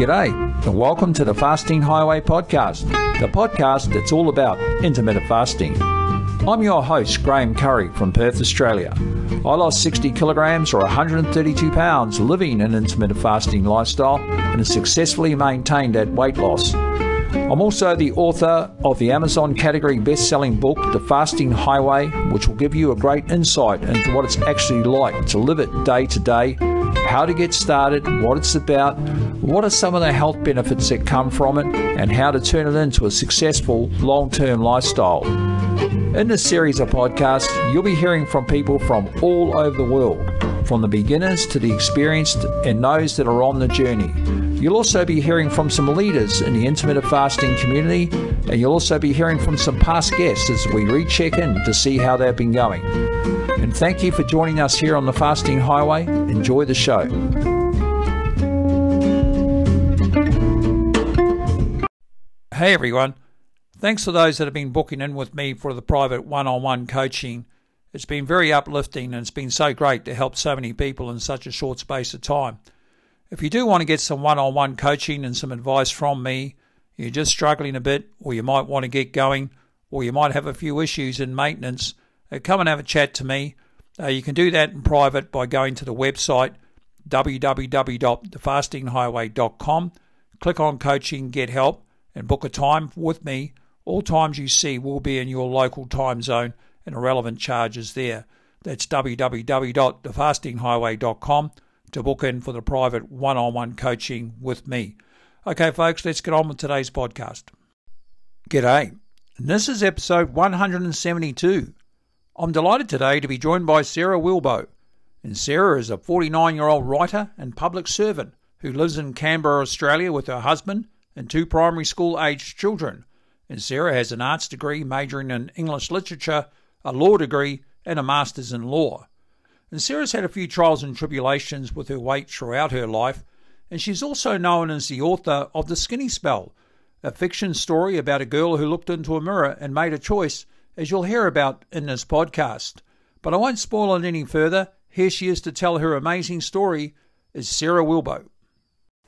G'day, and welcome to the Fasting Highway podcast, the podcast that's all about intermittent fasting. I'm your host, Graham Curry from Perth, Australia. I lost 60 kilograms or 132 pounds living an intermittent fasting lifestyle and have successfully maintained that weight loss. I'm also the author of the Amazon category best selling book, The Fasting Highway, which will give you a great insight into what it's actually like to live it day to day, how to get started, what it's about, what are some of the health benefits that come from it, and how to turn it into a successful long term lifestyle. In this series of podcasts, you'll be hearing from people from all over the world, from the beginners to the experienced and those that are on the journey. You'll also be hearing from some leaders in the intermittent fasting community, and you'll also be hearing from some past guests as we recheck in to see how they've been going. And thank you for joining us here on the Fasting Highway. Enjoy the show. Hey everyone. Thanks to those that have been booking in with me for the private one on one coaching. It's been very uplifting and it's been so great to help so many people in such a short space of time. If you do want to get some one on one coaching and some advice from me, you're just struggling a bit, or you might want to get going, or you might have a few issues in maintenance, uh, come and have a chat to me. Uh, you can do that in private by going to the website www.thefastinghighway.com, click on coaching, get help, and book a time with me all times you see will be in your local time zone and irrelevant charges there. That's www.thefastinghighway.com to book in for the private one on one coaching with me. Okay, folks, let's get on with today's podcast. G'day. This is episode 172. I'm delighted today to be joined by Sarah Wilbow. And Sarah is a 49 year old writer and public servant who lives in Canberra, Australia with her husband and two primary school aged children and Sarah has an arts degree majoring in English literature, a law degree, and a master's in law. And Sarah's had a few trials and tribulations with her weight throughout her life, and she's also known as the author of The Skinny Spell, a fiction story about a girl who looked into a mirror and made a choice, as you'll hear about in this podcast. But I won't spoil it any further. Here she is to tell her amazing story is Sarah Wilbow.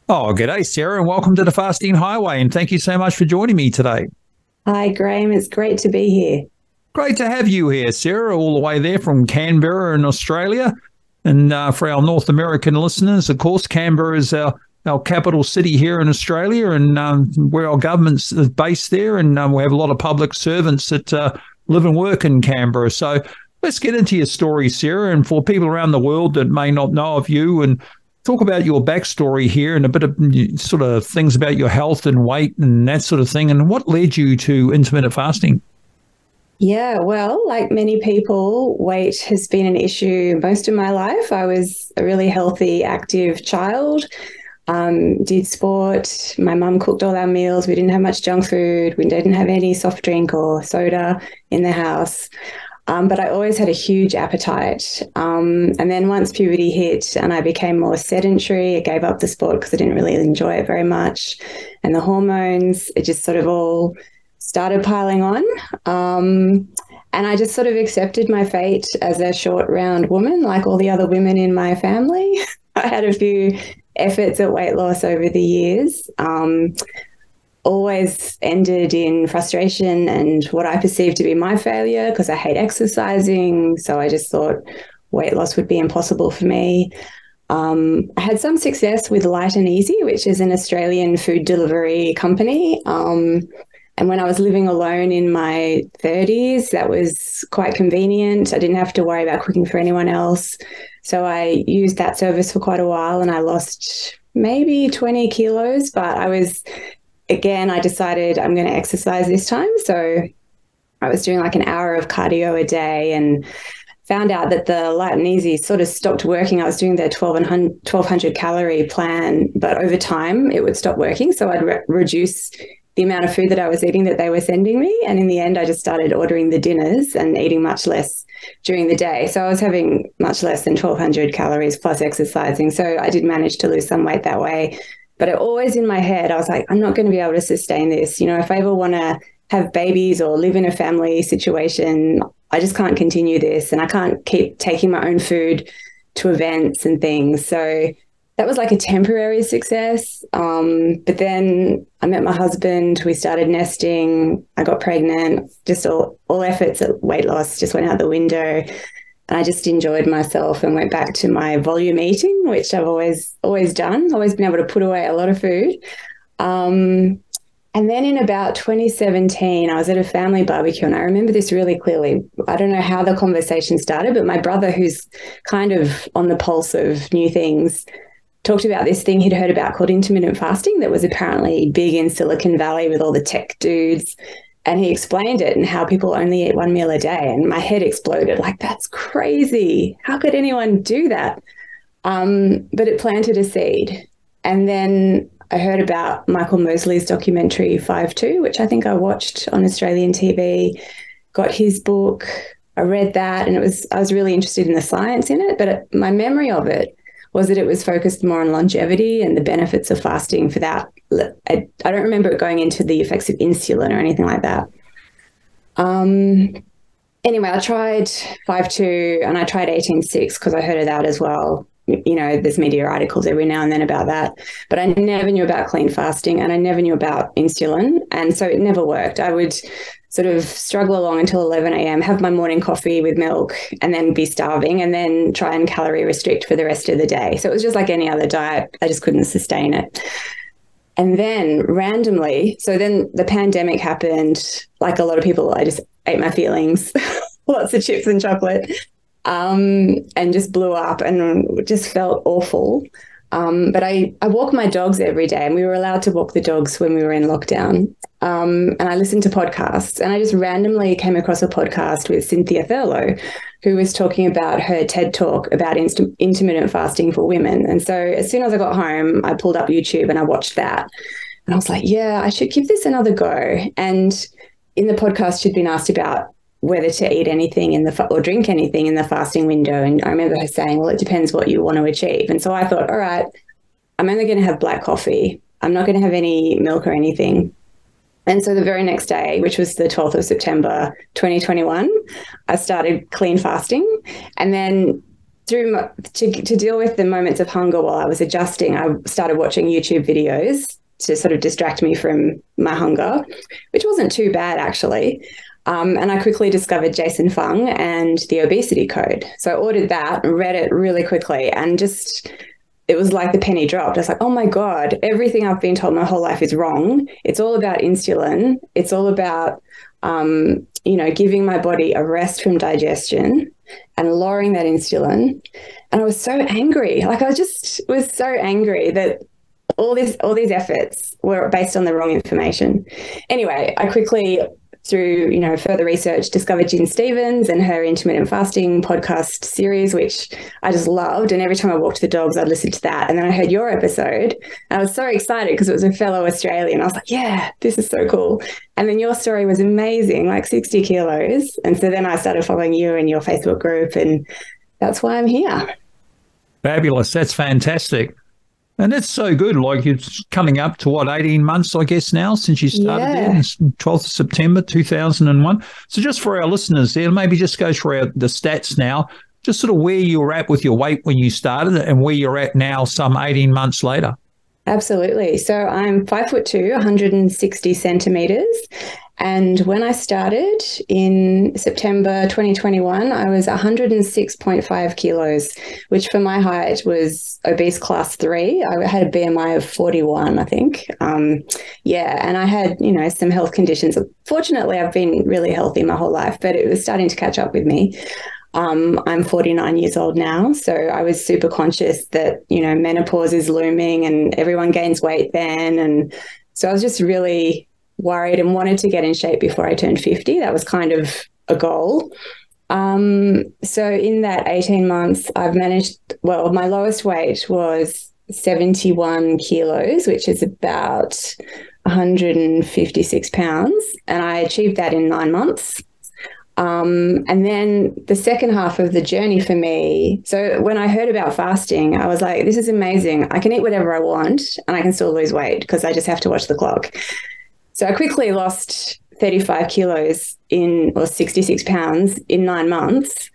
Oh, g'day, Sarah, and welcome to the Fasting Highway, and thank you so much for joining me today. Hi, Graham. It's great to be here. Great to have you here, Sarah, all the way there from Canberra in Australia. And uh, for our North American listeners, of course, Canberra is our, our capital city here in Australia and um, where our government's based there. And um, we have a lot of public servants that uh, live and work in Canberra. So let's get into your story, Sarah. And for people around the world that may not know of you and talk about your backstory here and a bit of sort of things about your health and weight and that sort of thing and what led you to intermittent fasting yeah well like many people weight has been an issue most of my life. I was a really healthy active child um, did sport. My mum cooked all our meals. We didn't have much junk food. We didn't have any soft drink or soda in the house. Um, but I always had a huge appetite. Um, and then once puberty hit and I became more sedentary, I gave up the sport because I didn't really enjoy it very much. And the hormones, it just sort of all started piling on. Um, and I just sort of accepted my fate as a short, round woman, like all the other women in my family. I had a few efforts at weight loss over the years. Um, always ended in frustration and what I perceived to be my failure because I hate exercising. So I just thought weight loss would be impossible for me. Um, I had some success with Lite and Easy, which is an Australian food delivery company. Um, and when I was living alone in my 30s, that was quite convenient. I didn't have to worry about cooking for anyone else. So I used that service for quite a while and I lost maybe 20 kilos, but I was again, I decided I'm going to exercise this time. So I was doing like an hour of cardio a day and found out that the Lite and Easy sort of stopped working. I was doing their 1200 calorie plan, but over time it would stop working. So I'd re- reduce the amount of food that I was eating that they were sending me. And in the end, I just started ordering the dinners and eating much less during the day. So I was having much less than 1200 calories plus exercising. So I did manage to lose some weight that way. But it always in my head, I was like, I'm not going to be able to sustain this. You know, if I ever want to have babies or live in a family situation, I just can't continue this. And I can't keep taking my own food to events and things. So that was like a temporary success. Um, but then I met my husband. We started nesting. I got pregnant. Just all, all efforts at weight loss just went out the window. And I just enjoyed myself and went back to my volume eating, which I've always always done. Always been able to put away a lot of food. Um, and then in about 2017, I was at a family barbecue, and I remember this really clearly. I don't know how the conversation started, but my brother, who's kind of on the pulse of new things, talked about this thing he'd heard about called intermittent fasting that was apparently big in Silicon Valley with all the tech dudes. And he explained it and how people only eat one meal a day. And my head exploded like, that's crazy. How could anyone do that? Um, but it planted a seed. And then I heard about Michael Mosley's documentary 5 2, which I think I watched on Australian TV, got his book. I read that and it was I was really interested in the science in it, but my memory of it was that it was focused more on longevity and the benefits of fasting for that. I, I don't remember it going into the effects of insulin or anything like that. Um, anyway, I tried 5.2 and I tried 18.6 because I heard of that as well. You know, there's media articles every now and then about that, but I never knew about clean fasting and I never knew about insulin. And so it never worked. I would sort of struggle along until 11 a.m., have my morning coffee with milk, and then be starving, and then try and calorie restrict for the rest of the day. So it was just like any other diet. I just couldn't sustain it. And then randomly, so then the pandemic happened. Like a lot of people, I just ate my feelings, lots of chips and chocolate, um, and just blew up and just felt awful. Um, but I, I walk my dogs every day, and we were allowed to walk the dogs when we were in lockdown. Um, and I listened to podcasts, and I just randomly came across a podcast with Cynthia Thurlow, who was talking about her TED talk about inst- intermittent fasting for women. And so as soon as I got home, I pulled up YouTube and I watched that. And I was like, yeah, I should give this another go. And in the podcast, she'd been asked about whether to eat anything in the fa- or drink anything in the fasting window. And I remember her saying, "Well, it depends what you want to achieve." And so I thought, all right, I'm only going to have black coffee. I'm not going to have any milk or anything. And so the very next day, which was the 12th of September 2021, I started clean fasting. And then through to, to deal with the moments of hunger while I was adjusting, I started watching YouTube videos to sort of distract me from my hunger, which wasn't too bad actually. Um, and I quickly discovered Jason Fung and the obesity code. So I ordered that, read it really quickly, and just it was like the penny dropped. I was like, oh my God, everything I've been told my whole life is wrong. It's all about insulin. It's all about, um, you know, giving my body a rest from digestion and lowering that insulin. And I was so angry. Like I just was so angry that all this all these efforts were based on the wrong information. Anyway, I quickly through you know further research discovered Gin Stephens and her intermittent fasting podcast series which I just loved. And every time I walked the dogs I'd listen to that. And then I heard your episode and I was so excited because it was a fellow Australian. I was like yeah this is so cool. And then your story was amazing like 60 kilos. And so then I started following you and your Facebook group and that's why I'm here. Fabulous. That's fantastic. And it's so good. Like it's coming up to what, 18 months, I guess, now since you started yeah. there, 12th of September 2001. So just for our listeners there, maybe just go through our, the stats now, just sort of where you were at with your weight when you started and where you're at now, some 18 months later. Absolutely. So I'm five foot two, 160 centimeters, and when I started in September 2021, I was 106.5 kilos, which for my height was obese class three. I had a BMI of 41, I think. Um, yeah, and I had, you know, some health conditions. Fortunately, I've been really healthy my whole life, but it was starting to catch up with me. Um, I'm 49 years old now, so I was super conscious that you know menopause is looming and everyone gains weight then, and so I was just really worried and wanted to get in shape before I turned 50. That was kind of a goal. Um, so in that 18 months, I've managed, well, my lowest weight was 71 kilos, which is about 156 pounds. And I achieved that in nine months. Um, and then the second half of the journey for me. So when I heard about fasting, I was like, this is amazing. I can eat whatever I want and I can still lose weight because I just have to watch the clock. So I quickly lost 35 kilos in, or 66 pounds in nine months.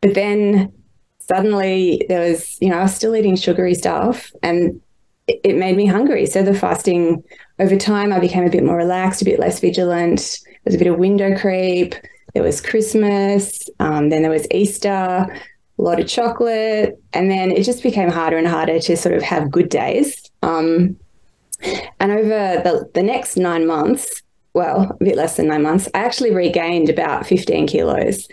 But then suddenly there was, you know, I was still eating sugary stuff and it made me hungry. So the fasting over time, I became a bit more relaxed, a bit less vigilant. There's a bit of window creep. There was Christmas. Um, then there was Easter, a lot of chocolate. And then it just became harder and harder to sort of have good days. Um, and over the, the next nine months, well, a bit less than nine months, I actually regained about 15 kilos.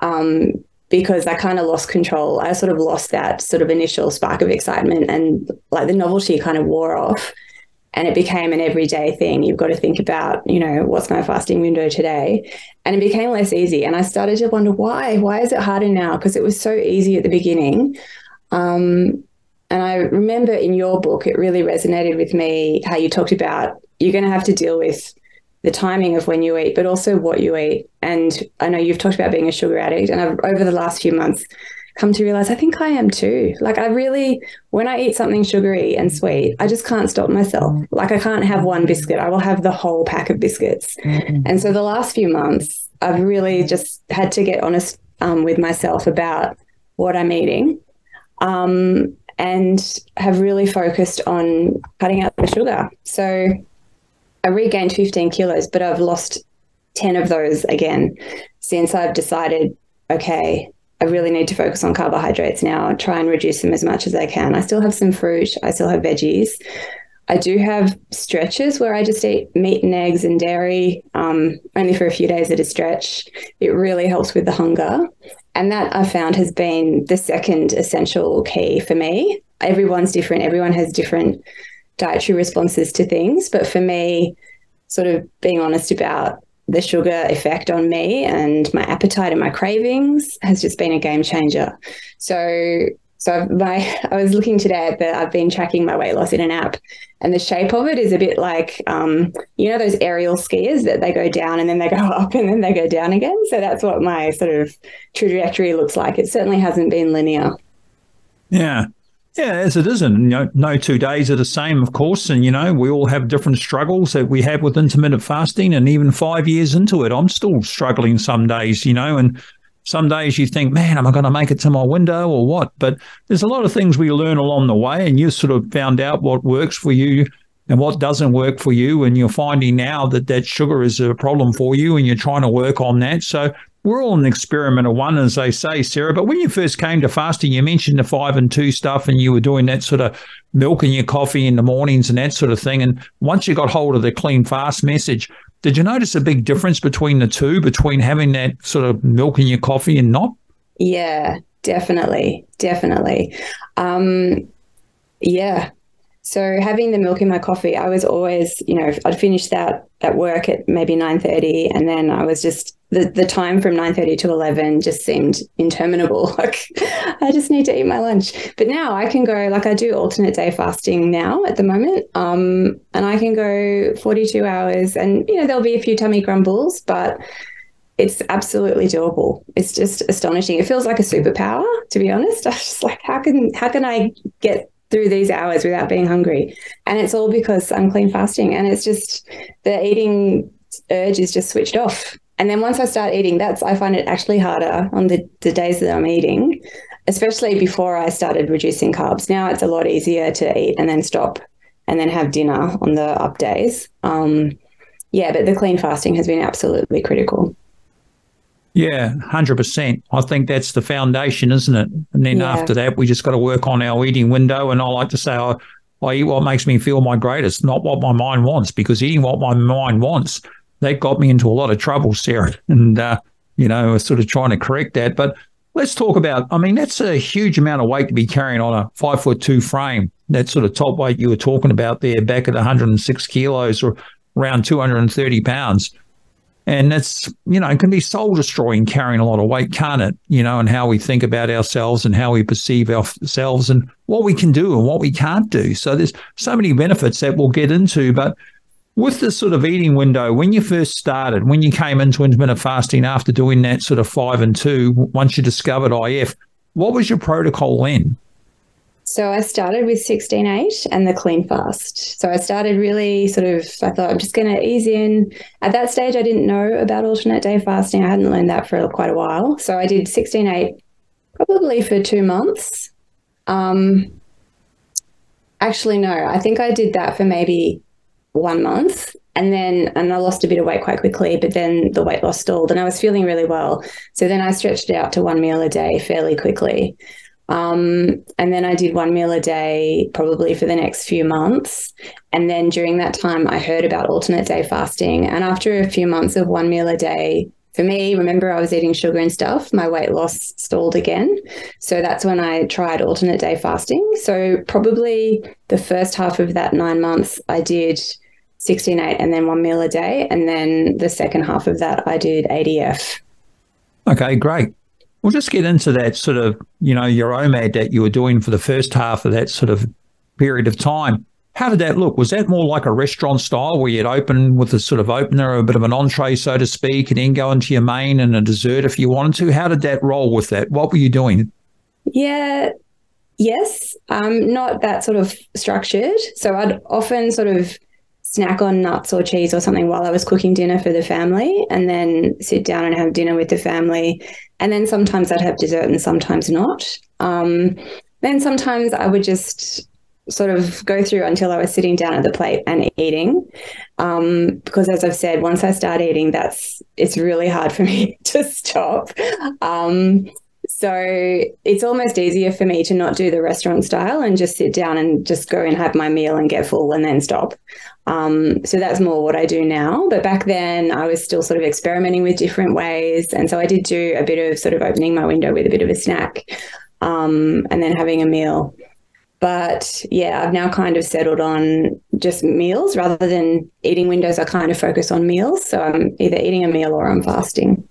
Um, because I kind of lost control. I sort of lost that sort of initial spark of excitement and like the novelty kind of wore off and it became an everyday thing. You've got to think about, you know, what's my fasting window today? And it became less easy. And I started to wonder why? Why is it harder now? Because it was so easy at the beginning. Um, and I remember in your book, it really resonated with me how you talked about you're going to have to deal with the timing of when you eat, but also what you eat. And I know you've talked about being a sugar addict, and I've, over the last few months, come to realize I think I am too. Like I really, when I eat something sugary and sweet, I just can't stop myself. Like I can't have one biscuit. I will have the whole pack of biscuits. Mm-hmm. And so the last few months, I've really just had to get honest um, with myself about what I'm eating. Um, and have really focused on cutting out the sugar. So I regained 15 kilos, but I've lost 10 of those again since I've decided, okay, I really need to focus on carbohydrates now, try and reduce them as much as I can. I still have some fruit, I still have veggies. I do have stretches where I just eat meat and eggs and dairy um, only for a few days at a stretch. It really helps with the hunger. And that I found has been the second essential key for me. Everyone's different, everyone has different dietary responses to things. But for me, sort of being honest about the sugar effect on me and my appetite and my cravings has just been a game changer. So, so my I was looking today at the I've been tracking my weight loss in an app, and the shape of it is a bit like um, you know those aerial skiers that they go down and then they go up and then they go down again. So that's what my sort of trajectory looks like. It certainly hasn't been linear. Yeah, yeah, as it isn't. You know, no two days are the same, of course. And, you know, we all have different struggles that we have with intermittent fasting. And even five years into it, I'm still struggling some days, you know, and some days you think, man, am I going to make it to my window or what? But there's a lot of things we learn along the way. And you sort of found out what works for you and what doesn't work for you. And you're finding now that that sugar is a problem for you and you're trying to work on that. So we're all an experiment of one, as they say, Sarah. But when you first came to fasting, you mentioned the five and two stuff, and you were doing that sort of milk in your coffee in the mornings and that sort of thing. And once you got hold of the clean fast message, did you notice a big difference between the two, between having that sort of milk in your coffee and not? Yeah, definitely, definitely. Um, yeah, so having the milk in my coffee, I was always, you know, I'd finish that at work at maybe 9.30 and then I was just, the, the time from 9.30 to 11 just seemed interminable. Like I just need to eat my lunch. But now I can go, like I do alternate day fasting now at the moment. Um, and I can go 42 hours and, you know, there'll be a few tummy grumbles, but it's absolutely doable. It's just astonishing. It feels like a superpower, to be honest. I was just like, how can how can I get through these hours without being hungry. And it's all because I'm clean fasting. And it's just the eating urge is just switched off. And then once I start eating, that's I find it actually harder on the, the days that I'm eating, especially before I started reducing carbs. Now it's a lot easier to eat and then stop and then have dinner on the up days. Um, yeah, but the clean fasting has been absolutely critical. Yeah, 100%. I think that's the foundation, isn't it? And then yeah. after that, we just got to work on our eating window. And I like to say, I, I eat what makes me feel my greatest, not what my mind wants, because eating what my mind wants, that got me into a lot of trouble, Sarah. And, uh, you know, sort of trying to correct that. But let's talk about, I mean, that's a huge amount of weight to be carrying on a five foot two frame. That sort of top weight you were talking about there back at 106 kilos or around 230 pounds. And it's, you know, it can be soul destroying carrying a lot of weight, can't it? You know, and how we think about ourselves and how we perceive ourselves and what we can do and what we can't do. So there's so many benefits that we'll get into. But with this sort of eating window, when you first started, when you came into intermittent fasting after doing that sort of five and two, once you discovered IF, what was your protocol then? So I started with 16.8 and the clean fast. So I started really sort of, I thought I'm just going to ease in. At that stage, I didn't know about alternate day fasting. I hadn't learned that for quite a while. So I did 16.8 probably for two months. Um, actually, no, I think I did that for maybe one month and then and I lost a bit of weight quite quickly, but then the weight loss stalled and I was feeling really well. So then I stretched it out to one meal a day fairly quickly. Um, and then I did one meal a day probably for the next few months. And then during that time, I heard about alternate day fasting. And after a few months of one meal a day, for me, remember I was eating sugar and stuff, my weight loss stalled again. So that's when I tried alternate day fasting. So probably the first half of that nine months, I did 16 8 and then one meal a day. And then the second half of that, I did ADF. Okay, great. We'll just get into that sort of, you know, your OMAD that you were doing for the first half of that sort of period of time. How did that look? Was that more like a restaurant style where you'd open with a sort of opener, a bit of an entree, so to speak, and then go into your main and a dessert if you wanted to? How did that roll with that? What were you doing? Yeah, yes, um, not that sort of structured. So I'd often sort of snack on nuts or cheese or something while I was cooking dinner for the family and then sit down and have dinner with the family. And then sometimes I'd have dessert and sometimes not. Um, then sometimes I would just sort of go through until I was sitting down at the plate and eating. Um, because as I've said, once I start eating, that's it's really hard for me to stop. Um, so it's almost easier for me to not do the restaurant style and just sit down and just go and have my meal and get full and then stop. Um, so that's more what I do now. But back then, I was still sort of experimenting with different ways. And so I did do a bit of sort of opening my window with a bit of a snack um, and then having a meal. But yeah, I've now kind of settled on just meals rather than eating windows. I kind of focus on meals. So I'm either eating a meal or I'm fasting.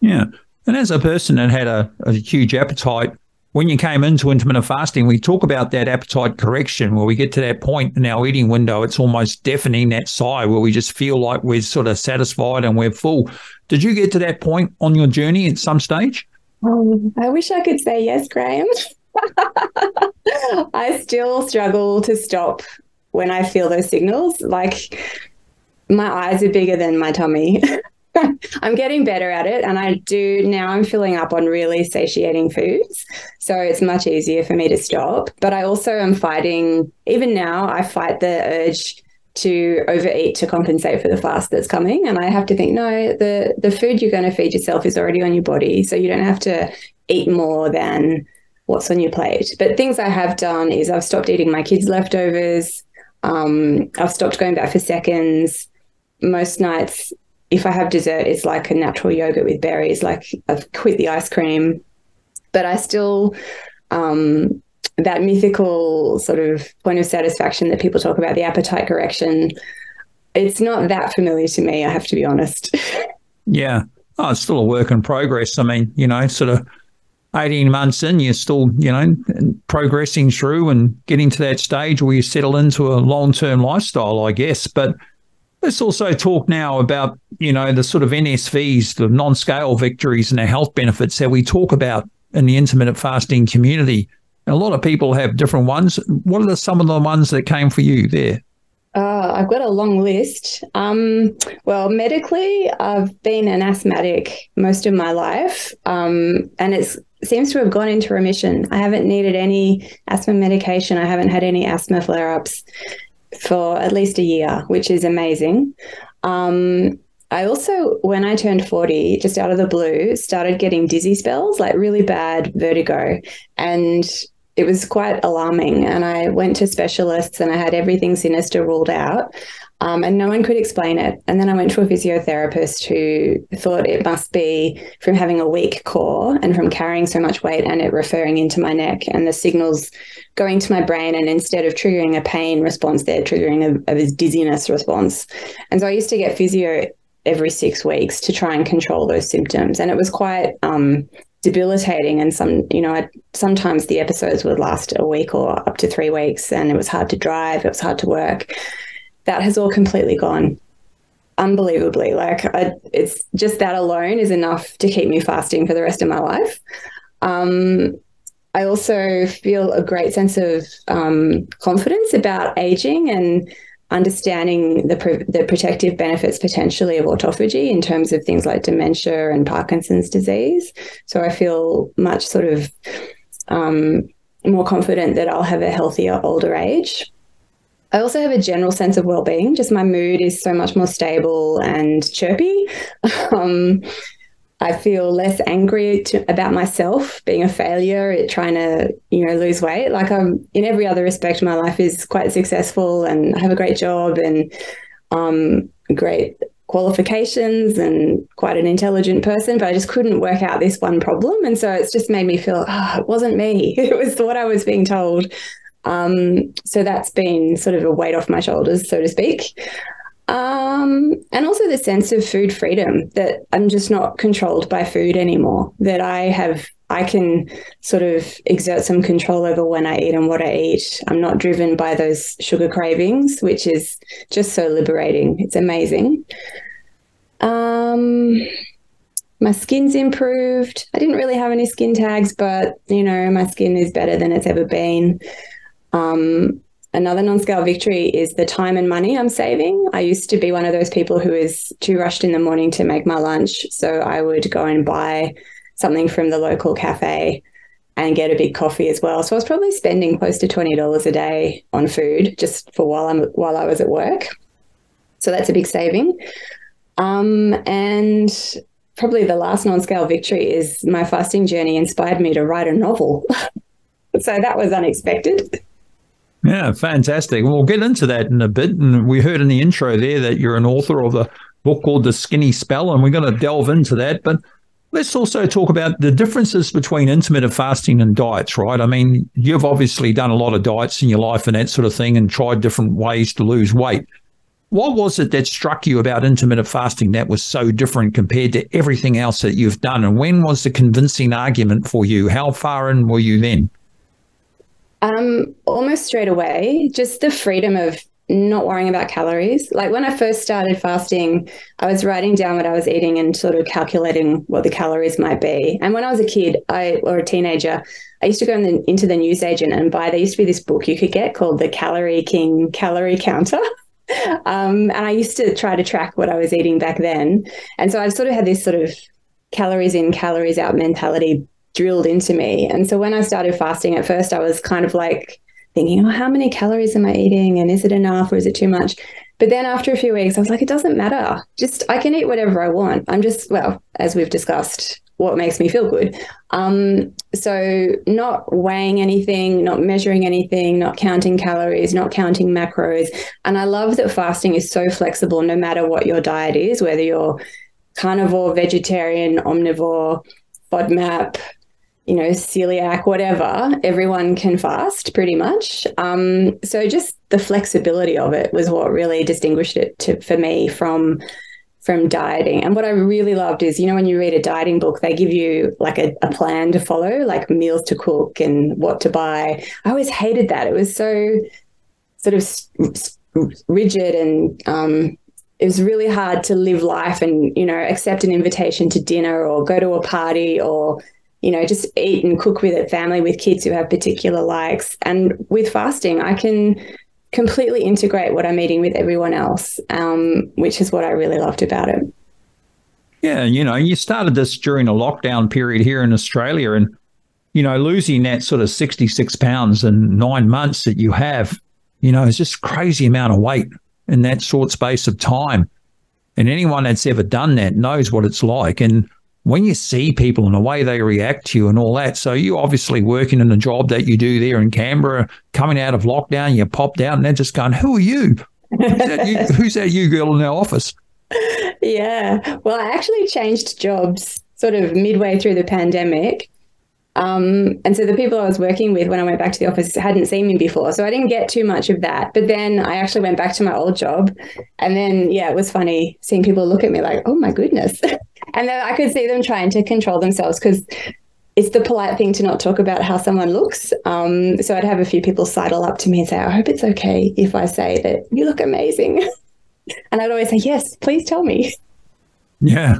Yeah. And as a person that had a, a huge appetite, when you came into intermittent fasting, we talk about that appetite correction where we get to that point in our eating window, it's almost deafening that sigh where we just feel like we're sort of satisfied and we're full. Did you get to that point on your journey at some stage? Um, I wish I could say yes, Graham. I still struggle to stop when I feel those signals. Like my eyes are bigger than my tummy. I'm getting better at it. And I do now, I'm filling up on really satiating foods. So it's much easier for me to stop. But I also am fighting, even now, I fight the urge to overeat to compensate for the fast that's coming. And I have to think, no, the, the food you're going to feed yourself is already on your body. So you don't have to eat more than what's on your plate. But things I have done is I've stopped eating my kids' leftovers. Um, I've stopped going back for seconds. Most nights, if I have dessert, it's like a natural yogurt with berries. Like I've quit the ice cream, but I still um, that mythical sort of point of satisfaction that people talk about, the appetite correction. It's not that familiar to me. I have to be honest. Yeah, oh, it's still a work in progress. I mean, you know, sort of 18 months in, you're still, you know, progressing through and getting to that stage where you settle into a long term lifestyle, I guess. But Let's also talk now about, you know, the sort of NSVs, the non-scale victories and the health benefits that we talk about in the intermittent fasting community. A lot of people have different ones. What are some of the ones that came for you there? Uh, I've got a long list. Um, well, medically, I've been an asthmatic most of my life, um, and it seems to have gone into remission. I haven't needed any asthma medication. I haven't had any asthma flare ups for at least a year, which is amazing. Um, I also, when I turned 40, just out of the blue, started getting dizzy spells, like really bad vertigo. And it was quite alarming. And I went to specialists and I had everything sinister ruled out. Um, and no one could explain it. And then I went to a physiotherapist who thought it must be from having a weak core and from carrying so much weight and it referring into my neck and the signals going to my brain. And instead of triggering a pain response, they're triggering a, a dizziness response. And so I used to get physio every six weeks to try and control those symptoms. And it was quite um, debilitating. And some, you know, I, sometimes the episodes would last a week or up to three weeks. And it was hard to drive, it was hard to work that has all completely gone unbelievably. Like I, it's just that alone is enough to keep me fasting for the rest of my life. Um, I also feel a great sense of um, confidence about aging and understanding the, the protective benefits potentially of autophagy in terms of things like dementia and Parkinson's disease. So I feel much sort of um, more confident that I'll have a healthier older age. I also have a general sense of well-being. Just my mood is so much more stable and chirpy. Um, I feel less angry to, about myself being a failure at trying to, you know, lose weight. Like I'm in every other respect, my life is quite successful and I have a great job and um, great qualifications and quite an intelligent person, but I just couldn't work out this one problem. And so it's just made me feel, oh, it wasn't me. It was what I was being told. Um, so that's been sort of a weight off my shoulders, so to speak. Um, and also the sense of food freedom that I'm just not controlled by food anymore, that I have, I can sort of exert some control over when I eat and what I eat. I'm not driven by those sugar cravings, which is just so liberating. It's amazing. Um, my skin's improved. I didn't really have any skin tags, but you know, my skin is better than it's ever been. Um, Another non scale victory is the time and money I'm saving. I used to be one of those people who is too rushed in the morning to make my lunch. So I would go and buy something from the local cafe and get a big coffee as well. So I was probably spending close to $20 a day on food just for while I'm while I was at work. So that's a big saving. Um, and probably the last non-scale victory is my fasting journey inspired me to write a novel. so that was unexpected. Yeah, fantastic. We'll get into that in a bit. And we heard in the intro there that you're an author of a book called The Skinny Spell, and we're going to delve into that. But let's also talk about the differences between intermittent fasting and diets, right? I mean, you've obviously done a lot of diets in your life and that sort of thing and tried different ways to lose weight. What was it that struck you about intermittent fasting that was so different compared to everything else that you've done? And when was the convincing argument for you? How far in were you then? Um, almost straight away, just the freedom of not worrying about calories. Like when I first started fasting, I was writing down what I was eating and sort of calculating what the calories might be. And when I was a kid, I or a teenager, I used to go in the, into the newsagent and buy. There used to be this book you could get called the Calorie King Calorie Counter. um, and I used to try to track what I was eating back then. And so I've sort of had this sort of calories in, calories out mentality drilled into me. And so when I started fasting at first, I was kind of like thinking, oh, how many calories am I eating? And is it enough or is it too much? But then after a few weeks, I was like, it doesn't matter. Just I can eat whatever I want. I'm just, well, as we've discussed, what makes me feel good. Um, so not weighing anything, not measuring anything, not counting calories, not counting macros. And I love that fasting is so flexible no matter what your diet is, whether you're carnivore, vegetarian, omnivore, FODMAP, you know, celiac, whatever, everyone can fast pretty much. Um, so just the flexibility of it was what really distinguished it to, for me from from dieting. And what I really loved is, you know, when you read a dieting book, they give you like a, a plan to follow, like meals to cook and what to buy. I always hated that. It was so sort of rigid and um, it was really hard to live life and you know accept an invitation to dinner or go to a party or you know, just eat and cook with a family with kids who have particular likes. And with fasting, I can completely integrate what I'm eating with everyone else, um, which is what I really loved about it. Yeah, you know, you started this during a lockdown period here in Australia, and you know, losing that sort of 66 pounds in nine months that you have, you know, is just crazy amount of weight in that short space of time. And anyone that's ever done that knows what it's like. And when you see people and the way they react to you and all that. So you obviously working in the job that you do there in Canberra, coming out of lockdown, you popped out and they're just going, Who are you? Who's that you, who's that you girl in our office? Yeah. Well, I actually changed jobs sort of midway through the pandemic. Um, and so the people I was working with when I went back to the office hadn't seen me before. So I didn't get too much of that. But then I actually went back to my old job. And then, yeah, it was funny seeing people look at me like, oh my goodness. and then I could see them trying to control themselves because it's the polite thing to not talk about how someone looks. Um, so I'd have a few people sidle up to me and say, I hope it's okay if I say that you look amazing. and I'd always say, yes, please tell me. Yeah.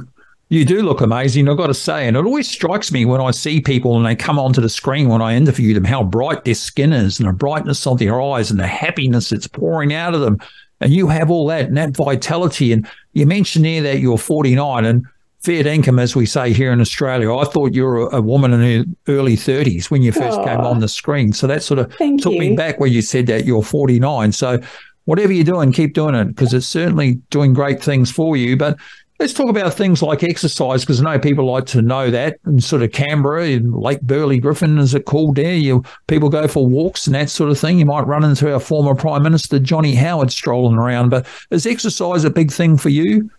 You do look amazing, I've got to say. And it always strikes me when I see people and they come onto the screen when I interview them how bright their skin is and the brightness of their eyes and the happiness that's pouring out of them. and you have all that and that vitality. And you mentioned there that you're 49 and fair dinkum, as we say here in Australia. I thought you were a woman in her early 30s when you first oh, came on oh. the screen. So that sort of took you. me back when you said that you're 49. So whatever you're doing, keep doing it because it's certainly doing great things for you. But let's talk about things like exercise because I know people like to know that. And sort of Canberra, in Lake Burley Griffin, is it called there? You people go for walks and that sort of thing. You might run into our former Prime Minister Johnny Howard strolling around. But is exercise a big thing for you?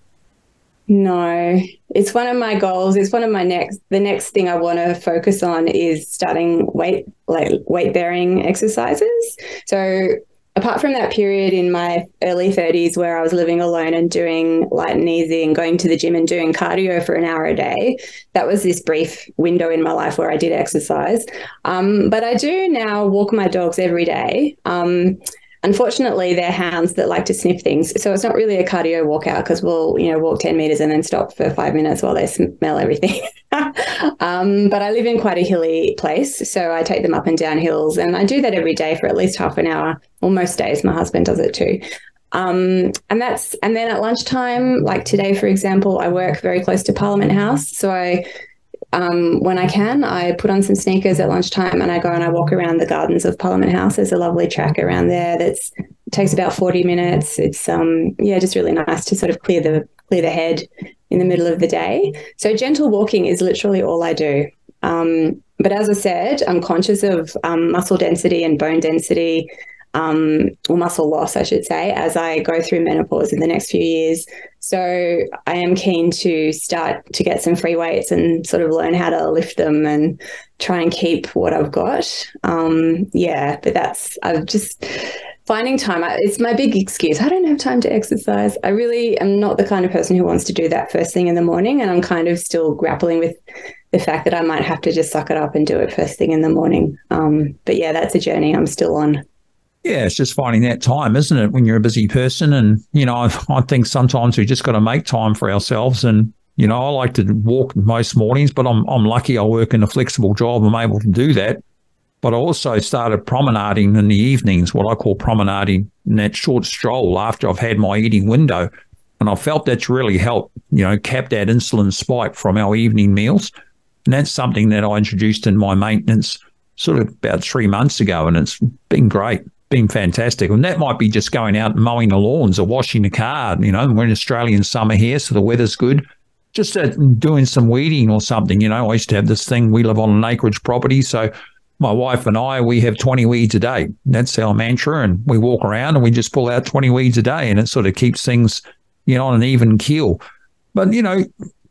No, it's one of my goals. It's one of my next. The next thing I want to focus on is starting weight like weight bearing exercises. So apart from that period in my early 30s where I was living alone and doing Lite and Easy and going to the gym and doing cardio for an hour a day, that was this brief window in my life where I did exercise. Um, but I do now walk my dogs every day. Um, Unfortunately, they're hounds that like to sniff things. So it's not really a cardio walkout because we'll, you know, walk 10 meters and then stop for five minutes while they smell everything. um, but I live in quite a hilly place. So I take them up and down hills and I do that every day for at least half an hour. Well, most days. My husband does it too. Um, and that's, and then at lunchtime, like today, for example, I work very close to Parliament House. So I um, when I can, I put on some sneakers at lunchtime and I go and I walk around the gardens of Parliament House. There's a lovely track around there that's takes about 40 minutes. It's um yeah, just really nice to sort of clear the clear the head in the middle of the day. So gentle walking is literally all I do. Um, but as I said, I'm conscious of um, muscle density and bone density um, or muscle loss, I should say, as I go through menopause in the next few years. So I am keen to start to get some free weights and sort of learn how to lift them and try and keep what I've got. Um, yeah, but that's, I've just finding time. It's my big excuse. I don't have time to exercise. I really am not the kind of person who wants to do that first thing in the morning. And I'm kind of still grappling with the fact that I might have to just suck it up and do it first thing in the morning. Um, but yeah, that's a journey I'm still on. Yeah, it's just finding that time, isn't it? When you're a busy person, and you know, I, I think sometimes we just got to make time for ourselves. And you know, I like to walk most mornings, but I'm I'm lucky I work in a flexible job. I'm able to do that. But I also started promenading in the evenings, what I call promenading in that short stroll after I've had my eating window. And I felt that's really helped, you know, cap that insulin spike from our evening meals. And that's something that I introduced in my maintenance sort of about three months ago, and it's been great been fantastic. And that might be just going out and mowing the lawns or washing the car. You know, we're in Australian summer here, so the weather's good. Just uh, doing some weeding or something. You know, I used to have this thing. We live on an acreage property, so my wife and I, we have 20 weeds a day. That's our mantra. And we walk around and we just pull out 20 weeds a day. And it sort of keeps things, you know, on an even keel. But, you know,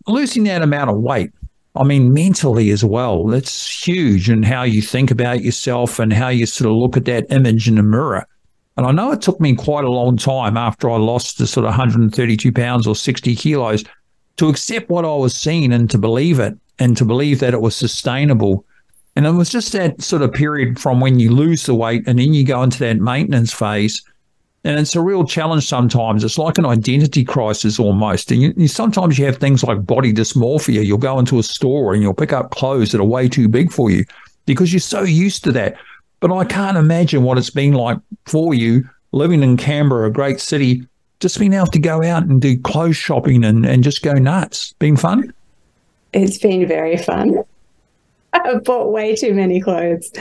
losing that amount of weight, I mean, mentally as well, that's huge and how you think about yourself and how you sort of look at that image in the mirror. And I know it took me quite a long time after I lost the sort of 132 pounds or 60 kilos to accept what I was seeing and to believe it and to believe that it was sustainable. And it was just that sort of period from when you lose the weight and then you go into that maintenance phase and it's a real challenge sometimes. It's like an identity crisis almost. And you, you, sometimes you have things like body dysmorphia. You'll go into a store and you'll pick up clothes that are way too big for you because you're so used to that. But I can't imagine what it's been like for you living in Canberra, a great city, just being able to go out and do clothes shopping and, and just go nuts. Been fun? It's been very fun. I've bought way too many clothes.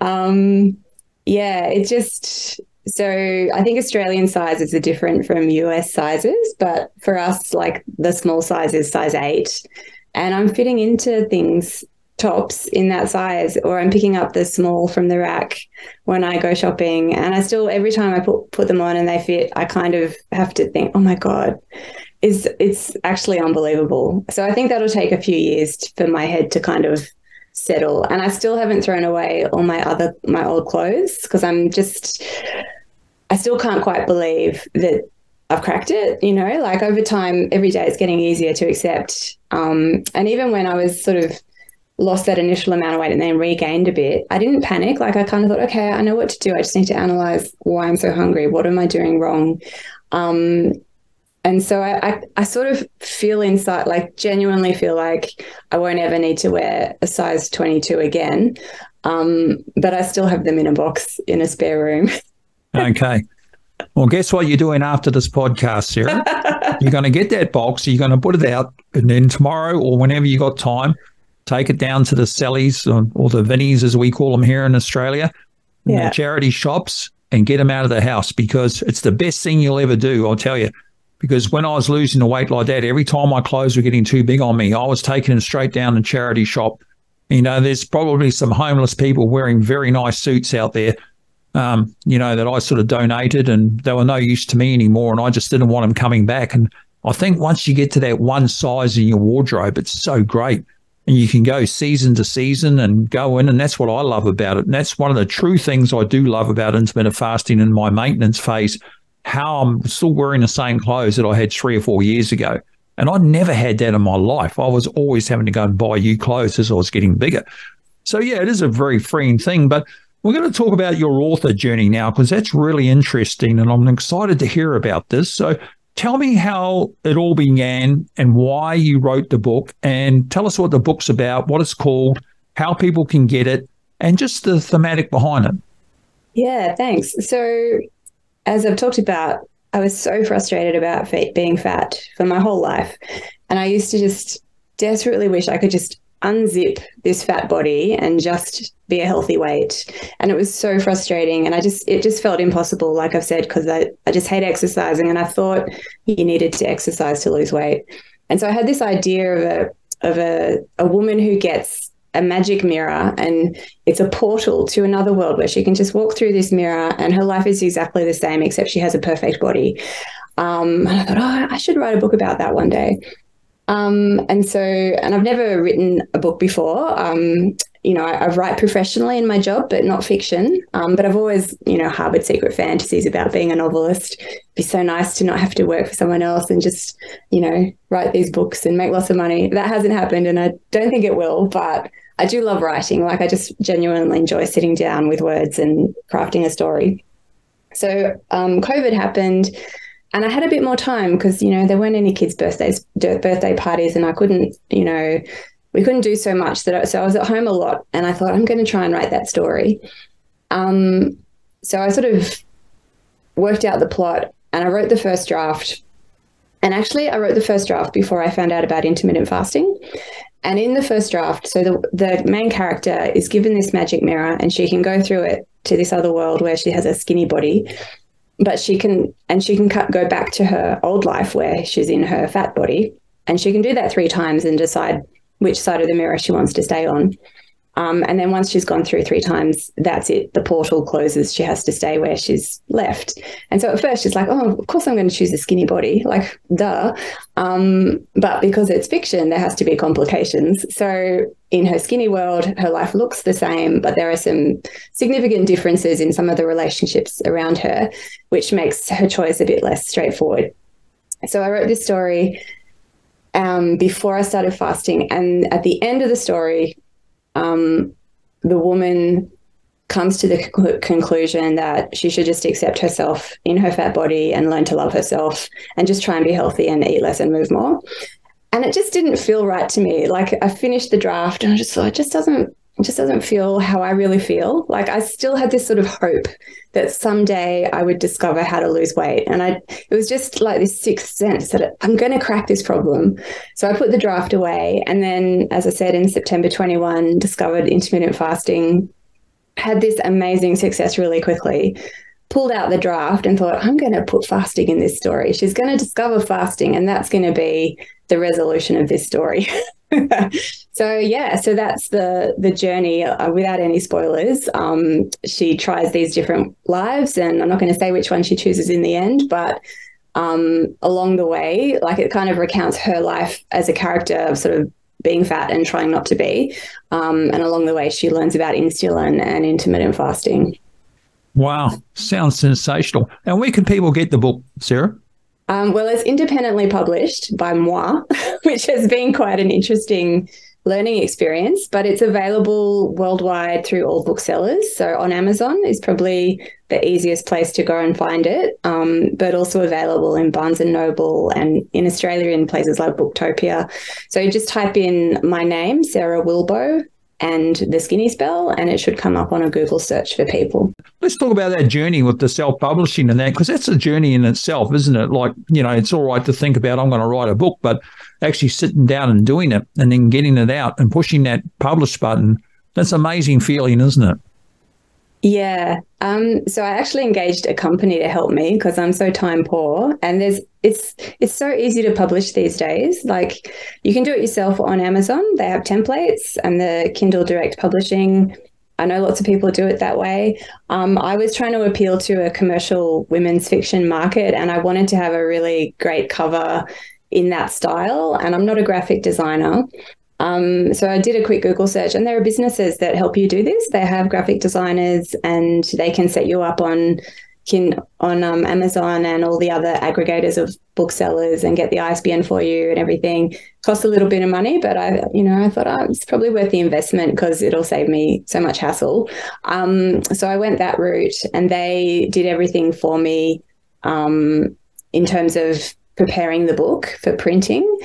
Um, yeah, it just so I think Australian sizes are different from US sizes, but for us, like the small size is size eight. And I'm fitting into things tops in that size, or I'm picking up the small from the rack when I go shopping. And I still, every time I put, put them on and they fit, I kind of have to think, oh my God, is it's actually unbelievable. So I think that'll take a few years for my head to kind of settle. And I still haven't thrown away all my other my old clothes because I'm just I still can't quite believe that I've cracked it. You know, like over time, every day it's getting easier to accept. Um, and even when I was sort of lost that initial amount of weight and then regained a bit, I didn't panic. Like I kind of thought, okay, I know what to do. I just need to analyze why I'm so hungry. What am I doing wrong? Um, and so I, I, I, sort of feel inside, like genuinely feel like I won't ever need to wear a size 22 again. Um, but I still have them in a box in a spare room. okay. Well, guess what you're doing after this podcast, Sarah? you're going to get that box, you're going to put it out, and then tomorrow or whenever you got time, take it down to the Sallies or, or the Vinnies, as we call them here in Australia, yeah. the charity shops, and get them out of the house because it's the best thing you'll ever do, I'll tell you. Because when I was losing the weight like that, every time my clothes were getting too big on me, I was taking them straight down to charity shop. You know, there's probably some homeless people wearing very nice suits out there um, you know, that I sort of donated and they were no use to me anymore. And I just didn't want them coming back. And I think once you get to that one size in your wardrobe, it's so great. And you can go season to season and go in. And that's what I love about it. And that's one of the true things I do love about intermittent fasting in my maintenance phase, how I'm still wearing the same clothes that I had three or four years ago. And I never had that in my life. I was always having to go and buy new clothes as I was getting bigger. So, yeah, it is a very freeing thing. But we're going to talk about your author journey now because that's really interesting and I'm excited to hear about this. So tell me how it all began and why you wrote the book and tell us what the book's about, what it's called, how people can get it, and just the thematic behind it. Yeah, thanks. So, as I've talked about, I was so frustrated about being fat for my whole life. And I used to just desperately wish I could just unzip this fat body and just be a healthy weight. And it was so frustrating. And I just, it just felt impossible, like I've said, because I, I just hate exercising. And I thought you needed to exercise to lose weight. And so I had this idea of a, of a, a woman who gets a magic mirror and it's a portal to another world where she can just walk through this mirror and her life is exactly the same, except she has a perfect body. Um, and I thought, oh, I should write a book about that one day. Um, and so, and I've never written a book before. Um, you know, I, I, write professionally in my job, but not fiction. Um, but I've always, you know, harbored secret fantasies about being a novelist. It'd be so nice to not have to work for someone else and just, you know, write these books and make lots of money. That hasn't happened, and I don't think it will. But I do love writing. Like I just genuinely enjoy sitting down with words and crafting a story. So um, COVID happened and I had a bit more time because you know there weren't any kids' birthdays, birthday parties, and I couldn't, you know, we couldn't do so much. That I, so I was at home a lot, and I thought I'm going to try and write that story. Um, so I sort of worked out the plot, and I wrote the first draft. And actually, I wrote the first draft before I found out about intermittent fasting. And in the first draft, so the the main character is given this magic mirror, and she can go through it to this other world where she has a skinny body but she can and she can cut, go back to her old life where she's in her fat body and she can do that three times and decide which side of the mirror she wants to stay on um, and then once she's gone through three times, that's it. The portal closes. She has to stay where she's left. And so at first she's like, oh, of course I'm going to choose a skinny body. Like, duh. Um, but because it's fiction, there has to be complications. So in her skinny world, her life looks the same, but there are some significant differences in some of the relationships around her, which makes her choice a bit less straightforward. So I wrote this story um, before I started fasting. And at the end of the story, um, the woman comes to the conc- conclusion that she should just accept herself in her fat body and learn to love herself and just try and be healthy and eat less and move more. And it just didn't feel right to me. Like I finished the draft and I just thought it just doesn't it just doesn't feel how I really feel. Like I still had this sort of hope that someday I would discover how to lose weight. And I it was just like this sixth sense that I'm going to crack this problem. So I put the draft away. And then, as I said, in September 21, discovered intermittent fasting, had this amazing success really quickly. Pulled out the draft and thought, I'm going to put fasting in this story. She's going to discover fasting, and that's going to be the resolution of this story. so yeah, so that's the the journey. Uh, without any spoilers, um, she tries these different lives, and I'm not going to say which one she chooses in the end, but um, along the way, like it kind of recounts her life as a character of sort of being fat and trying not to be. Um, and along the way, she learns about insulin and intermittent fasting. Wow, sounds sensational. And where can people get the book, Sarah? Um, well, it's independently published by moi, which has been quite an interesting learning experience, but it's available worldwide through all booksellers. So on Amazon is probably the easiest place to go and find it, um, but also available in Barnes and Noble and in Australia in places like Booktopia. So just type in my name, Sarah Wilbow, and the skinny spell, and it should come up on a Google search for people. Let's talk about that journey with the self publishing and that, because that's a journey in itself, isn't it? Like, you know, it's all right to think about, I'm going to write a book, but actually sitting down and doing it and then getting it out and pushing that publish button, that's an amazing feeling, isn't it? Yeah. Um, so I actually engaged a company to help me because I'm so time poor. And there's it's it's so easy to publish these days. Like you can do it yourself on Amazon. They have templates and the Kindle Direct Publishing. I know lots of people do it that way. Um, I was trying to appeal to a commercial women's fiction market, and I wanted to have a really great cover in that style. And I'm not a graphic designer. Um, so I did a quick Google search, and there are businesses that help you do this. They have graphic designers, and they can set you up on can on um, Amazon and all the other aggregators of booksellers and get the ISBN for you and everything. Costs a little bit of money, but I, you know, I thought oh, it's probably worth the investment because it'll save me so much hassle. Um, so I went that route, and they did everything for me um, in terms of preparing the book for printing.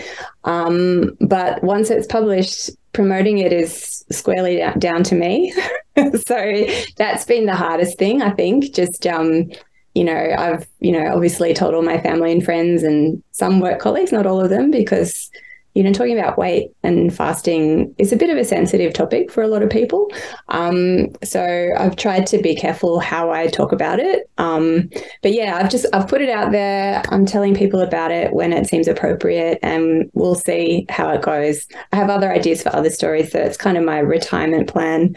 Um, but once it's published, promoting it is squarely down to me. so that's been the hardest thing, I think. Just, um, you know, I've, you know, obviously told all my family and friends and some work colleagues, not all of them, because you know, talking about weight and fasting is a bit of a sensitive topic for a lot of people. Um, so I've tried to be careful how I talk about it. Um, but yeah, I've just I've put it out there. I'm telling people about it when it seems appropriate, and we'll see how it goes. I have other ideas for other stories, so it's kind of my retirement plan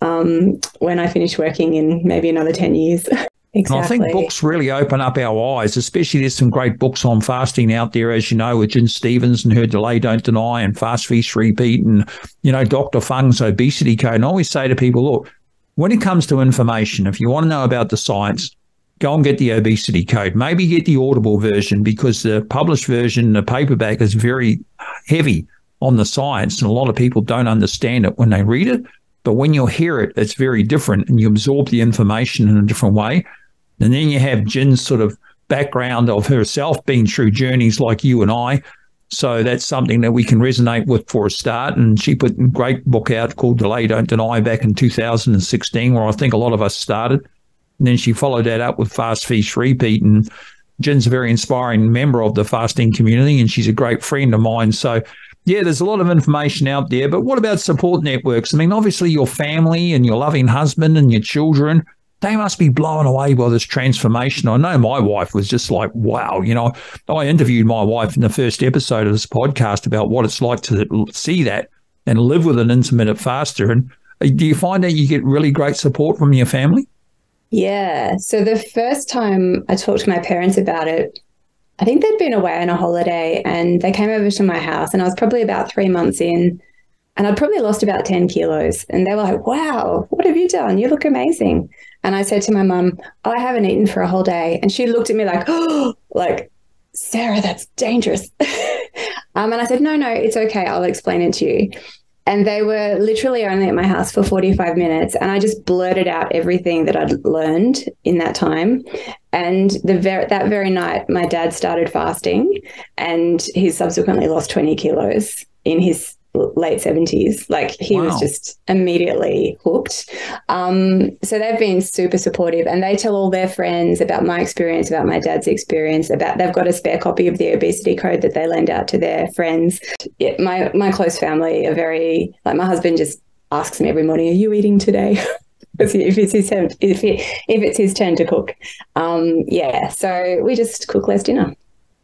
um, when I finish working in maybe another ten years. Exactly. And I think books really open up our eyes, especially there's some great books on fasting out there, as you know, with Gin Stephens and her Delay Don't Deny and Fast Feast Repeat and, you know, Dr. Fung's Obesity Code. And I always say to people, look, when it comes to information, if you want to know about the science, go and get the obesity code. Maybe get the audible version because the published version, the paperback, is very heavy on the science. And a lot of people don't understand it when they read it. But when you hear it, it's very different and you absorb the information in a different way. And then you have Gin's sort of background of herself being through journeys like you and I. So that's something that we can resonate with for a start. And she put a great book out called Delay Don't Deny back in 2016, where I think a lot of us started. And then she followed that up with Fast Feast Repeat. And Gin's a very inspiring member of the fasting community, and she's a great friend of mine. So, yeah, there's a lot of information out there. But what about support networks? I mean, obviously, your family and your loving husband and your children they must be blown away by this transformation. I know my wife was just like, wow. You know, I interviewed my wife in the first episode of this podcast about what it's like to see that and live with an intermittent faster. And uh, do you find that you get really great support from your family? Yeah. So the first time I talked to my parents about it, I think they'd been away on a holiday and they came over to my house, and I was probably about three months in. And I'd probably lost about 10 kilos. And they were like, wow, what have you done? You look amazing. And I said to my mum, oh, I haven't eaten for a whole day. And she looked at me like, oh, like, Sarah, that's dangerous. um, and I said, no, no, it's okay. I'll explain it to you. And they were literally only at my house for 45 minutes. And I just blurted out everything that I'd learned in that time. And the ver- that very night, my dad started fasting and he subsequently lost 20 kilos in his late 70s. Like he wow. was just immediately hooked. Um, so they've been super supportive and they tell all their friends about my experience, about my dad's experience, about they've got a spare copy of the obesity code that they lend out to their friends. Yeah, my my close family are very like my husband just asks me every morning, Are you eating today? if it's his turn, if, it, if it's his turn to cook. Um, yeah, so we just cook less dinner.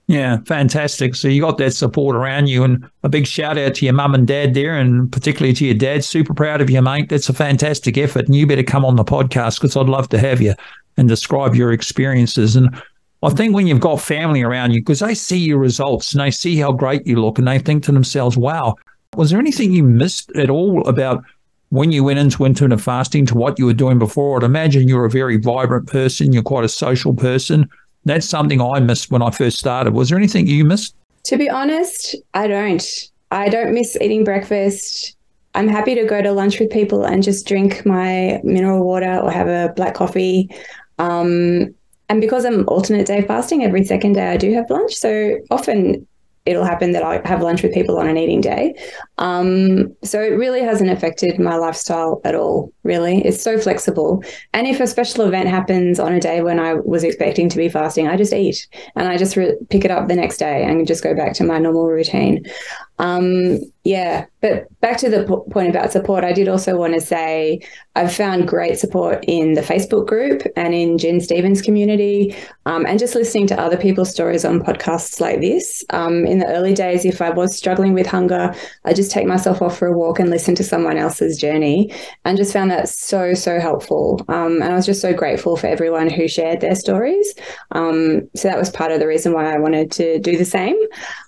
Yeah, fantastic. So you got that support around you, and a big shout out to your mum and dad there, and particularly to your dad. Super proud of you, mate. That's a fantastic effort, and you better come on the podcast because I'd love to have you and describe your experiences. And I think when you've got family around you, because they see your results and they see how great you look, and they think to themselves, "Wow, was there anything you missed at all about?" When you went into intermittent fasting to what you were doing before, I'd imagine you're a very vibrant person. You're quite a social person that's something I missed when I first started. Was there anything you missed? To be honest, I don't. I don't miss eating breakfast. I'm happy to go to lunch with people and just drink my mineral water or have a black coffee. Um, and because I'm alternate day fasting, every second day I do have lunch. So often it'll happen that I have lunch with people on an eating day. Um, so it really hasn't affected my lifestyle at all, really. It's so flexible. And if a special event happens on a day when I was expecting to be fasting, I just eat and I just re- pick it up the next day and just go back to my normal routine. Um, yeah, but back to the point about support, I did also want to say I've found great support in the Facebook group and in Gin Stephens community, um, and just listening to other people's stories on podcasts like this. Um, in the early days, if I was struggling with hunger, I just take myself off for a walk and listen to someone else's journey, and just found that so so helpful. Um, and I was just so grateful for everyone who shared their stories. Um, so that was part of the reason why I wanted to do the same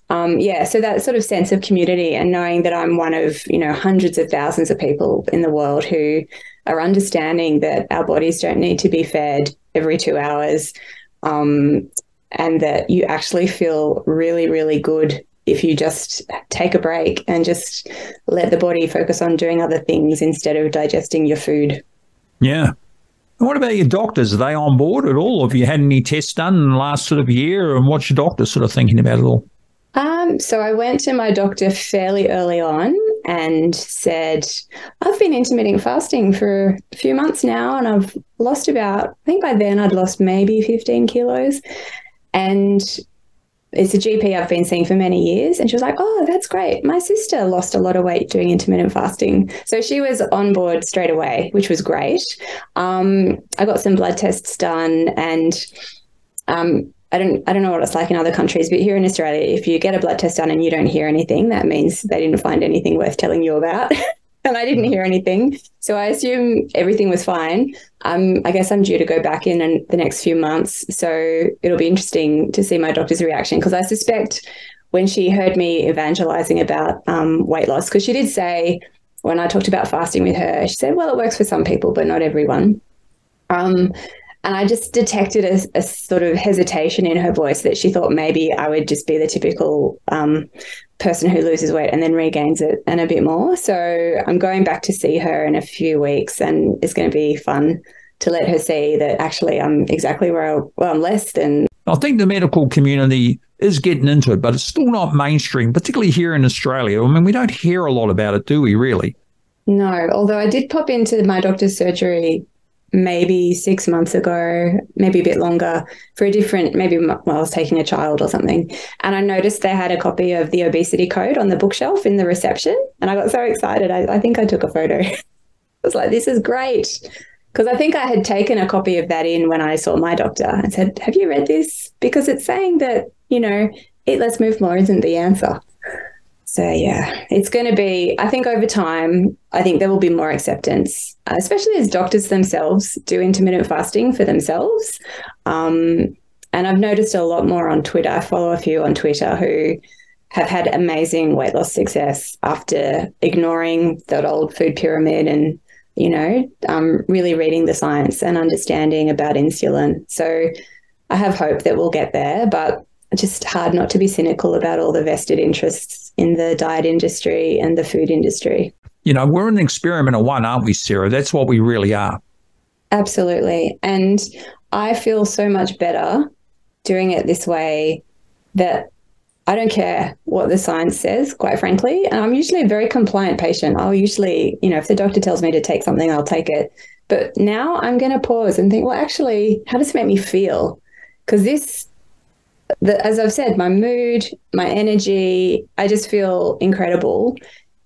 um, yeah, so that sort of sense of community and knowing that I'm one of you know hundreds of thousands of people in the world who are understanding that our bodies don't need to be fed every two hours, um, and that you actually feel really, really good if you just take a break and just let the body focus on doing other things instead of digesting your food. Yeah. What about your doctors? Are they on board at all? Have you had any tests done in the last sort of year? And what's your doctor sort of thinking about it all? Um, so I went to my doctor fairly early on and said, I've been intermittent fasting for a few months now and I've lost about, I think by then I'd lost maybe 15 kilos. And it's a GP I've been seeing for many years. And she was like, Oh, that's great. My sister lost a lot of weight doing intermittent fasting. So she was on board straight away, which was great. Um, I got some blood tests done and um, I don't I don't know what it's like in other countries, but here in Australia, if you get a blood test done and you don't hear anything, that means they didn't find anything worth telling you about. and I didn't hear anything, so I assume everything was fine. Um, I guess I'm due to go back in, in the next few months, so it'll be interesting to see my doctor's reaction because I suspect when she heard me evangelizing about um, weight loss, because she did say when I talked about fasting with her, she said, "Well, it works for some people, but not everyone." Um, and I just detected a, a, sort of hesitation in her voice that she thought maybe I would just be the typical um, person who loses weight and then regains it and a bit more. So I'm going back to see her in a few weeks, and it's going to be fun to let her see that actually I'm exactly where I, well, I'm less than. I think the medical community is getting into it, but it's still not mainstream, particularly here in Australia. I mean, we don't hear a lot about it, do we, really? No, although I did pop into my doctor's surgery maybe six months ago, maybe a bit longer, for a different, maybe while I was taking a child or something. And I noticed they had a copy of the obesity code on the bookshelf in the reception. And I got so excited. I, I think I took a photo. I was like, this is great. Because I think I had taken a copy of that in when I saw my doctor and said, Have you read this? Because it's saying that, you know, eat less, move more isn't the answer. So yeah, it's going to be. I think over time, I think there will be more acceptance, especially as doctors themselves do intermittent fasting for themselves. Um, and I've noticed a lot more on Twitter. I follow a few on Twitter who have had amazing weight loss success after ignoring that old food pyramid and you know um, really reading the science and understanding about insulin. So I have hope that we'll get there, but just hard not to be cynical about all the vested interests in the diet industry and the food industry. You know, we're an experiment of one, aren't we, Sarah? That's what we really are. Absolutely. And I feel so much better doing it this way that I don't care what the science says, quite frankly. And I'm usually a very compliant patient. I'll usually, you know, if the doctor tells me to take something, I'll take it. But now I'm going to pause and think, well, actually, how does it make me feel? Because this the, as I've said, my mood, my energy, I just feel incredible.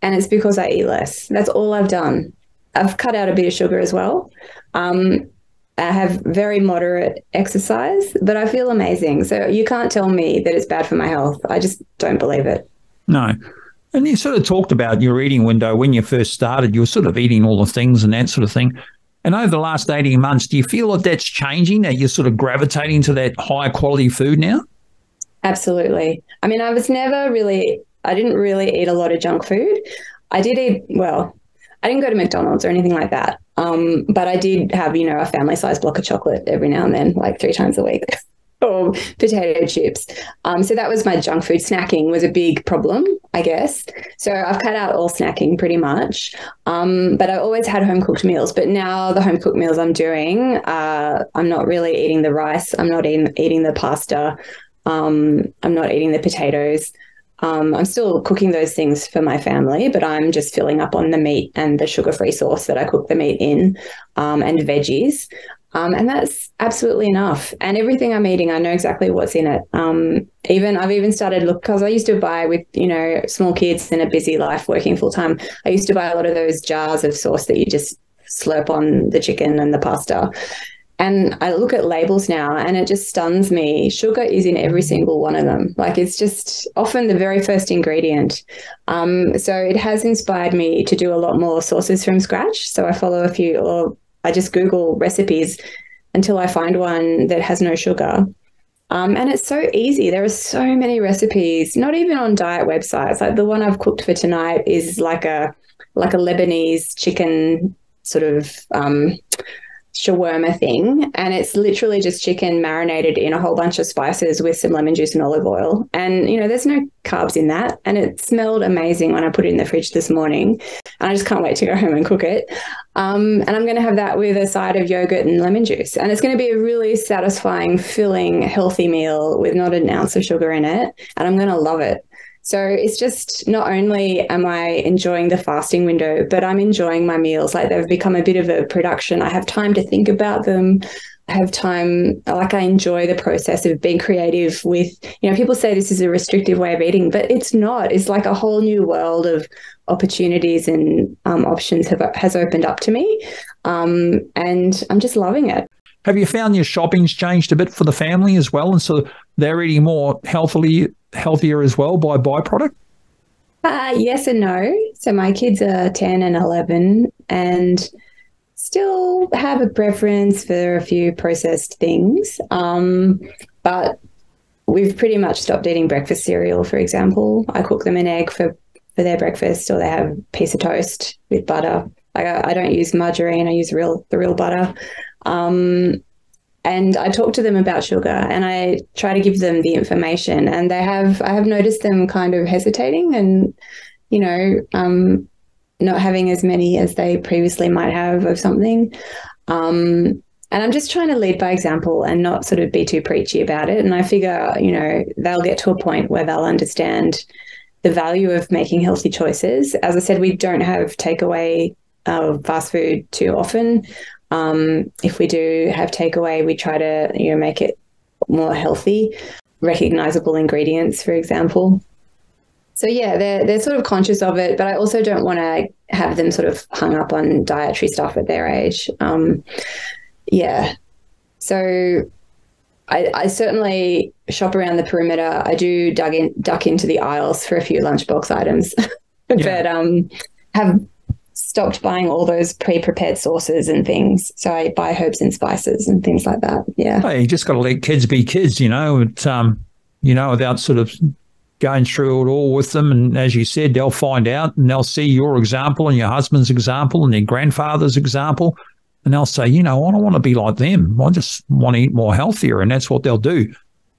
And it's because I eat less. That's all I've done. I've cut out a bit of sugar as well. Um, I have very moderate exercise, but I feel amazing. So you can't tell me that it's bad for my health. I just don't believe it. No. And you sort of talked about your eating window when you first started. You were sort of eating all the things and that sort of thing. And over the last 18 months, do you feel like that's changing, that you're sort of gravitating to that high quality food now? Absolutely. I mean, I was never really, I didn't really eat a lot of junk food. I did eat, well, I didn't go to McDonald's or anything like that. Um, but I did have, you know, a family sized block of chocolate every now and then, like three times a week. or potato chips. Um, so that was my junk food. Snacking was a big problem, I guess. So I've cut out all snacking pretty much. Um, but I always had home cooked meals. But now the home cooked meals I'm doing, uh, I'm not really eating the rice. I'm not eating, eating the pasta. Um, I'm not eating the potatoes. Um, I'm still cooking those things for my family, but I'm just filling up on the meat and the sugar free sauce that I cook the meat in um, and veggies. Um, and that's absolutely enough. And everything I'm eating, I know exactly what's in it. Um, even I've even started look because I used to buy with you know small kids in a busy life working full time. I used to buy a lot of those jars of sauce that you just slurp on the chicken and the pasta. And I look at labels now and it just stuns me. Sugar is in every single one of them. Like it's just often the very first ingredient. Um, so it has inspired me to do a lot more sauces from scratch. So I follow a few, or I just Google recipes until I find one that has no sugar. Um, and it's so easy. There are so many recipes, not even on diet websites. Like the one I've cooked for tonight is like a like a Lebanese chicken sort of um, shawarma thing. And it's literally just chicken marinated in a whole bunch of spices with some lemon juice and olive oil. And, you know, there's no carbs in that. And it smelled amazing when I put it in the fridge this morning. And I just can't wait to go home and cook it. Um, and I'm going to have that with a side of yogurt and lemon juice. And it's going to be a really satisfying, filling, healthy meal with not an ounce of sugar in it. And I'm going to love it. So it's just not only am I enjoying the fasting window, but I'm enjoying my meals. Like they've become a bit of a production. I have time to think about them. I have time, like I enjoy the process of being creative with, you know, people say this is a restrictive way of eating, but it's not. It's like a whole new world of opportunities and um, options have, has opened up to me. Um, and I'm just loving it. Have you found your shopping's changed a bit for the family as well? And so they're eating more healthily healthier as well by byproduct? Uh, yes and no. So my kids are 10 and 11 and still have a preference for a few processed things. Um, but we've pretty much stopped eating breakfast cereal, for example. I cook them an egg for, for their breakfast or they have a piece of toast with butter. I, I don't use margarine, I use real the real butter. Um, and I talk to them about sugar and I try to give them the information and they have I have noticed them kind of hesitating and you know um, not having as many as they previously might have of something. Um, and I'm just trying to lead by example and not sort of be too preachy about it. And I figure you know they'll get to a point where they'll understand the value of making healthy choices. As I said we don't have takeaway uh, fast food too often um, if we do have takeaway, we try to you know make it more healthy, recognizable ingredients, for example. So yeah, they're they're sort of conscious of it, but I also don't want to have them sort of hung up on dietary stuff at their age. Um, yeah, so I, I, certainly shop around the perimeter. I do dug in, duck into the aisles for a few lunchbox items, but yeah. um, have stopped buying all those pre-prepared sauces and things. So I buy herbs and spices and things like that. Yeah. Hey, you just got to let kids be kids, you know. It's um, you know, without sort of going through it all with them. And as you said, they'll find out and they'll see your example and your husband's example and their grandfather's example. And they'll say, you know, I don't want to be like them. I just want to eat more healthier. And that's what they'll do.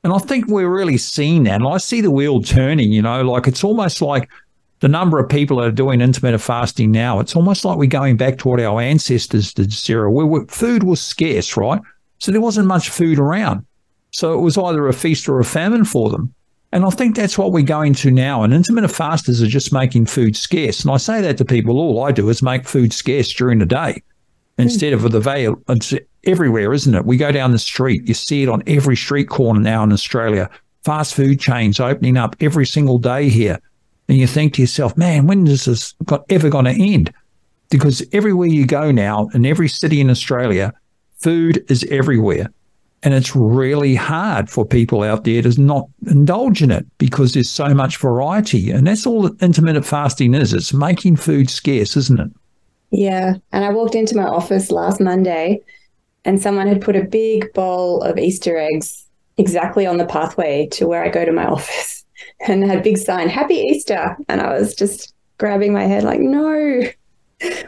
And I think we're really seeing that. And I see the wheel turning, you know, like it's almost like the number of people that are doing intermittent fasting now, it's almost like we're going back to what our ancestors did, Sarah, where food was scarce, right? So there wasn't much food around. So it was either a feast or a famine for them. And I think that's what we're going to now. And intermittent fasters are just making food scarce. And I say that to people, all I do is make food scarce during the day hmm. instead of the veil. It's everywhere, isn't it? We go down the street, you see it on every street corner now in Australia. Fast food chains opening up every single day here and you think to yourself, man, when is this got, ever going to end? Because everywhere you go now, in every city in Australia, food is everywhere. And it's really hard for people out there to not indulge in it because there's so much variety. And that's all that intermittent fasting is. It's making food scarce, isn't it? Yeah. And I walked into my office last Monday and someone had put a big bowl of Easter eggs exactly on the pathway to where I go to my office and had a big sign, Happy Easter. And I was just grabbing my head, like, no,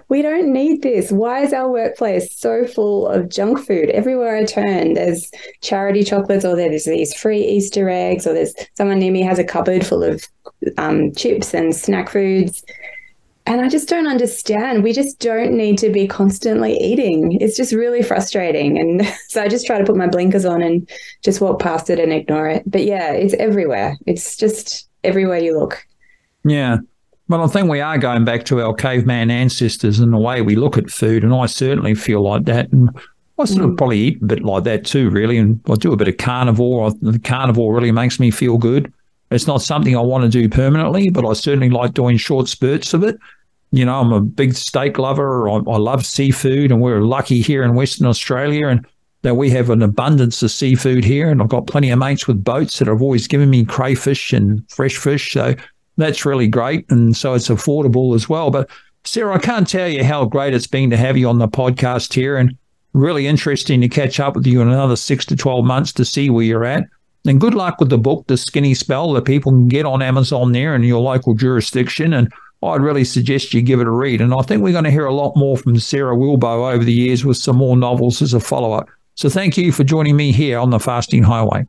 we don't need this. Why is our workplace so full of junk food? Everywhere I turn, there's charity chocolates, or there's these free Easter eggs, or there's someone near me has a cupboard full of um, chips and snack foods. And I just don't understand. We just don't need to be constantly eating. It's just really frustrating. And so I just try to put my blinkers on and just walk past it and ignore it. But yeah, it's everywhere. It's just everywhere you look. Yeah. But I think we are going back to our caveman ancestors and the way we look at food. And I certainly feel like that. And I sort of mm. probably eat a bit like that too, really. And I do a bit of carnivore. The carnivore really makes me feel good. It's not something I want to do permanently, but I certainly like doing short spurts of it. You know, I'm a big steak lover. I, I love seafood, and we're lucky here in Western Australia and that we have an abundance of seafood here. And I've got plenty of mates with boats that have always given me crayfish and fresh fish. So that's really great. And so it's affordable as well. But Sarah, I can't tell you how great it's been to have you on the podcast here and really interesting to catch up with you in another six to 12 months to see where you're at. And good luck with the book, The Skinny Spell, that people can get on Amazon there in your local jurisdiction. And I'd really suggest you give it a read. And I think we're going to hear a lot more from Sarah Wilbow over the years with some more novels as a follow up. So thank you for joining me here on the Fasting Highway.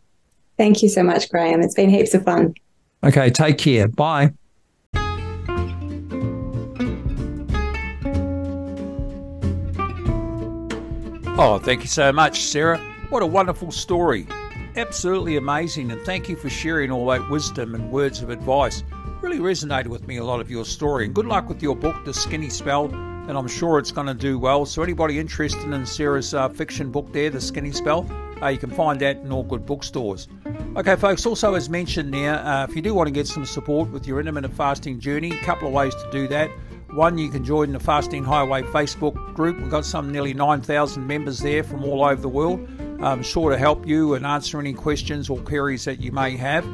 Thank you so much, Graham. It's been heaps of fun. Okay, take care. Bye. Oh, thank you so much, Sarah. What a wonderful story. Absolutely amazing, and thank you for sharing all that wisdom and words of advice. Really resonated with me a lot of your story, and good luck with your book, The Skinny Spell, and I'm sure it's going to do well. So, anybody interested in Sarah's uh, fiction book there, The Skinny Spell, uh, you can find that in all good bookstores. Okay, folks, also as mentioned there, uh, if you do want to get some support with your intermittent fasting journey, a couple of ways to do that. One, you can join the Fasting Highway Facebook group. We've got some nearly 9,000 members there from all over the world. I'm sure to help you and answer any questions or queries that you may have.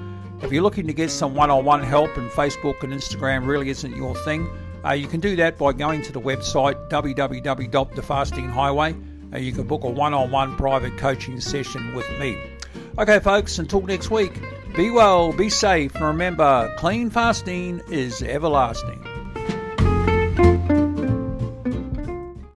If you're looking to get some one on one help and Facebook and Instagram really isn't your thing, uh, you can do that by going to the website www.thefastinghighway uh, you can book a one on one private coaching session with me. Okay, folks, until next week, be well, be safe, and remember clean fasting is everlasting.